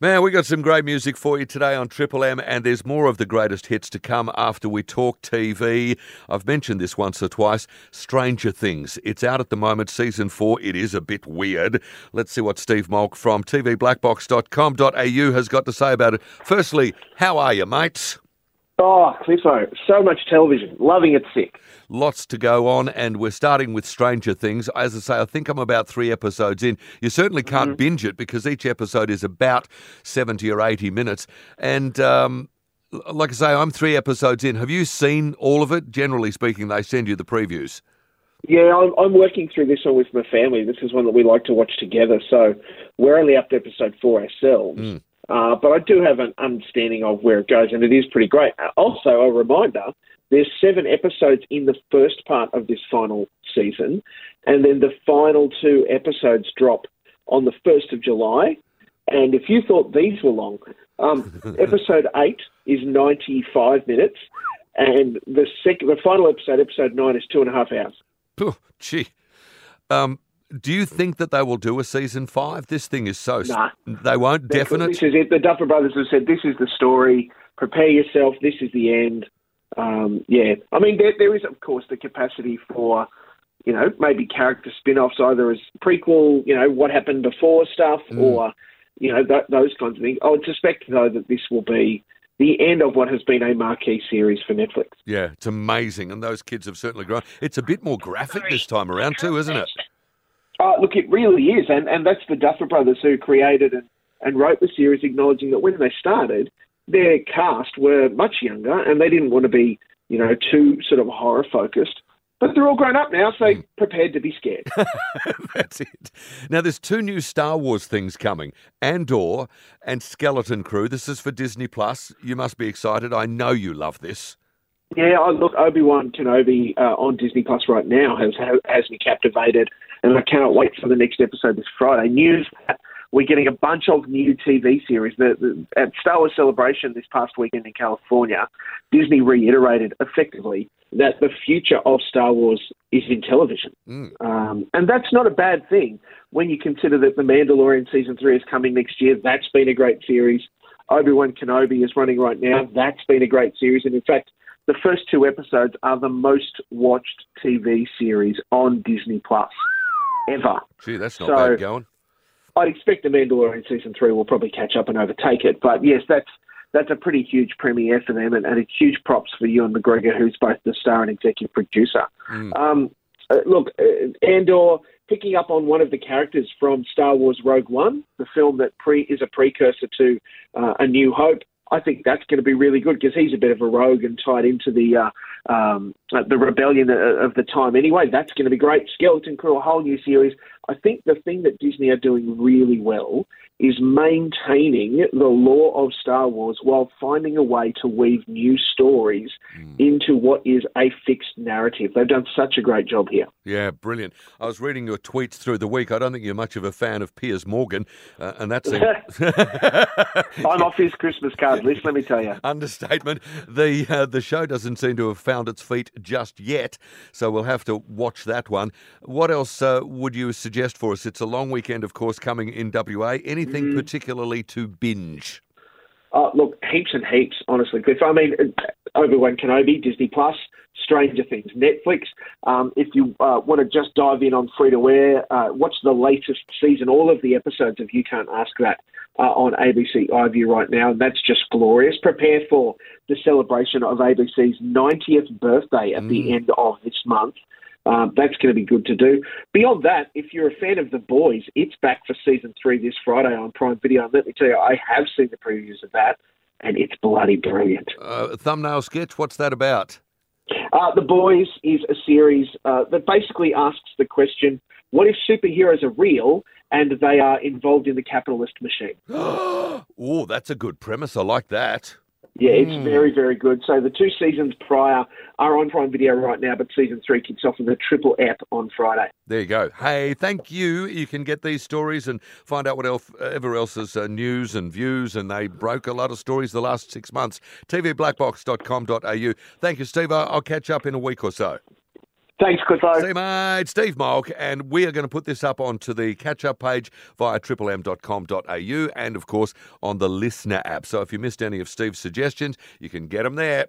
Man, we got some great music for you today on Triple M, and there's more of the greatest hits to come after we talk TV. I've mentioned this once or twice Stranger Things. It's out at the moment, season four. It is a bit weird. Let's see what Steve Molk from TVBlackbox.com.au has got to say about it. Firstly, how are you, mates? Oh, Cliffo, so much television. Loving it sick. Lots to go on, and we're starting with Stranger Things. As I say, I think I'm about three episodes in. You certainly can't Mm-hmm. binge it because each episode is about 70 or 80 minutes. And um, like I say, I'm three episodes in. Have you seen all of it? Generally speaking, they send you the previews. Yeah, I'm, I'm working through this one with my family. This is one that we like to watch together. So we're only up to episode four ourselves. Uh, but I do have an understanding of where it goes, and it is pretty great. Uh, Also, a reminder there's seven episodes in the first part of this final season, and then the final two episodes drop on the 1st of July. And if you thought these were long, um, episode 8 is 95 minutes, and the, sec- the final episode, episode 9, is two and a half hours. Phew, gee. Um, do you think that they will do a season five? This thing is so. Nah. They won't. Definite. This is it. The Duffer Brothers have said this is the story. Prepare yourself. This is the end. Um, yeah, I mean there, there is of course the capacity for you know maybe character spin-offs either as prequel, you know what happened before stuff, or you know th- those kinds of things. I would suspect though that this will be the end of what has been a marquee series for Netflix. Yeah, it's amazing, and those kids have certainly grown. It's a bit more graphic this time around too, isn't it? Uh, look, it really is, and, and that's the Duffer Brothers who created and, and wrote the series, acknowledging that when they started, their cast were much younger, and they didn't want to be, you know, too sort of horror focused. But they're all grown up now, so Hmm. prepared to be scared. That's it. Now, there's two new Star Wars things coming Andor and Skeleton Crew. This is for Disney Plus. You must be excited. I know you love this. Yeah, oh, look, Obi Wan Kenobi uh, on Disney Plus right now has has me captivated, and I cannot wait for the next episode this Friday. News we're getting a bunch of new TV series. The, the, at Star Wars Celebration this past weekend in California, Disney reiterated effectively that the future of Star Wars is in television, um, and that's not a bad thing when you consider that The Mandalorian season three is coming next year. That's been a great series. Obi Wan Kenobi is running right now. That's been a great series, and in fact the first two episodes are the most watched TV series on Disney Plus ever. Gee, that's not So- bad going. I'd expect The Mandalorian season three will probably catch up and overtake it. But yes, that's that's a pretty huge premiere for them, and, and it's huge props for Ewan McGregor, who's both the star and executive producer. Um, uh, look, uh, Andor picking up on one of the characters from Star Wars Rogue One, the film that pre is a precursor to uh, A New Hope. I think that's going to be really good because he's a bit of a rogue and tied into the uh, um, uh, the rebellion uh, of the time. Anyway, that's going to be great. Skeleton Crew, a whole new series. I think the thing that Disney are doing really well is maintaining the lore of Star Wars while finding a way to weave new stories into what is a fixed narrative. They've done such a great job here. Yeah, brilliant. I was reading your tweets through the week. I don't think you're much of a fan of Piers Morgan, uh, and that's a I'm off his Christmas card list, let me tell you. understatement. The uh, the show doesn't seem to have found its feet just yet, so we'll have to watch that one. What else uh, would you suggest for us? It's a long weekend, of course, coming in WA. Anything particularly to binge? Uh, look, heaps and heaps, honestly, Cliff. I mean, Obi Wan Kenobi, Disney Plus, Stranger Things, Netflix. Um, if you uh, want to just dive in on free to air, uh, watch the latest season, all of the episodes of You Can't Ask That uh, on ABC iView right now, and that's just glorious. Prepare for the celebration of ABC's 90th birthday at the end of this month. Um, that's going to be good to do. Beyond that, if you're a fan of The Boys, it's back for season three this Friday on Prime Video. And let me tell you, I have seen the previews of that, and it's bloody brilliant. Uh, thumbnail sketch. What's that about? Uh, the Boys is a series uh, that basically asks the question what if superheroes are real and they are involved in the capitalist machine? oh, that's a good premise. I like that. Yeah, it's very, very good. So the two seasons prior are on Prime Video right now, but season three kicks off with a triple ep on Friday. There you go. Hey, thank you. You can get these stories and find out what else, ever else is uh, news and views. And they broke a lot of stories the last six months. TVBlackbox.com.au. Thank you, Steve. I'll catch up in a week or so. Thanks, Cliffo. See you, mate. Steve Molk, and we are going to put this up onto the catch-up page via triplem.com.au and, of course, on the LiSTNR app. So if you missed any of Steve's suggestions, you can get them there.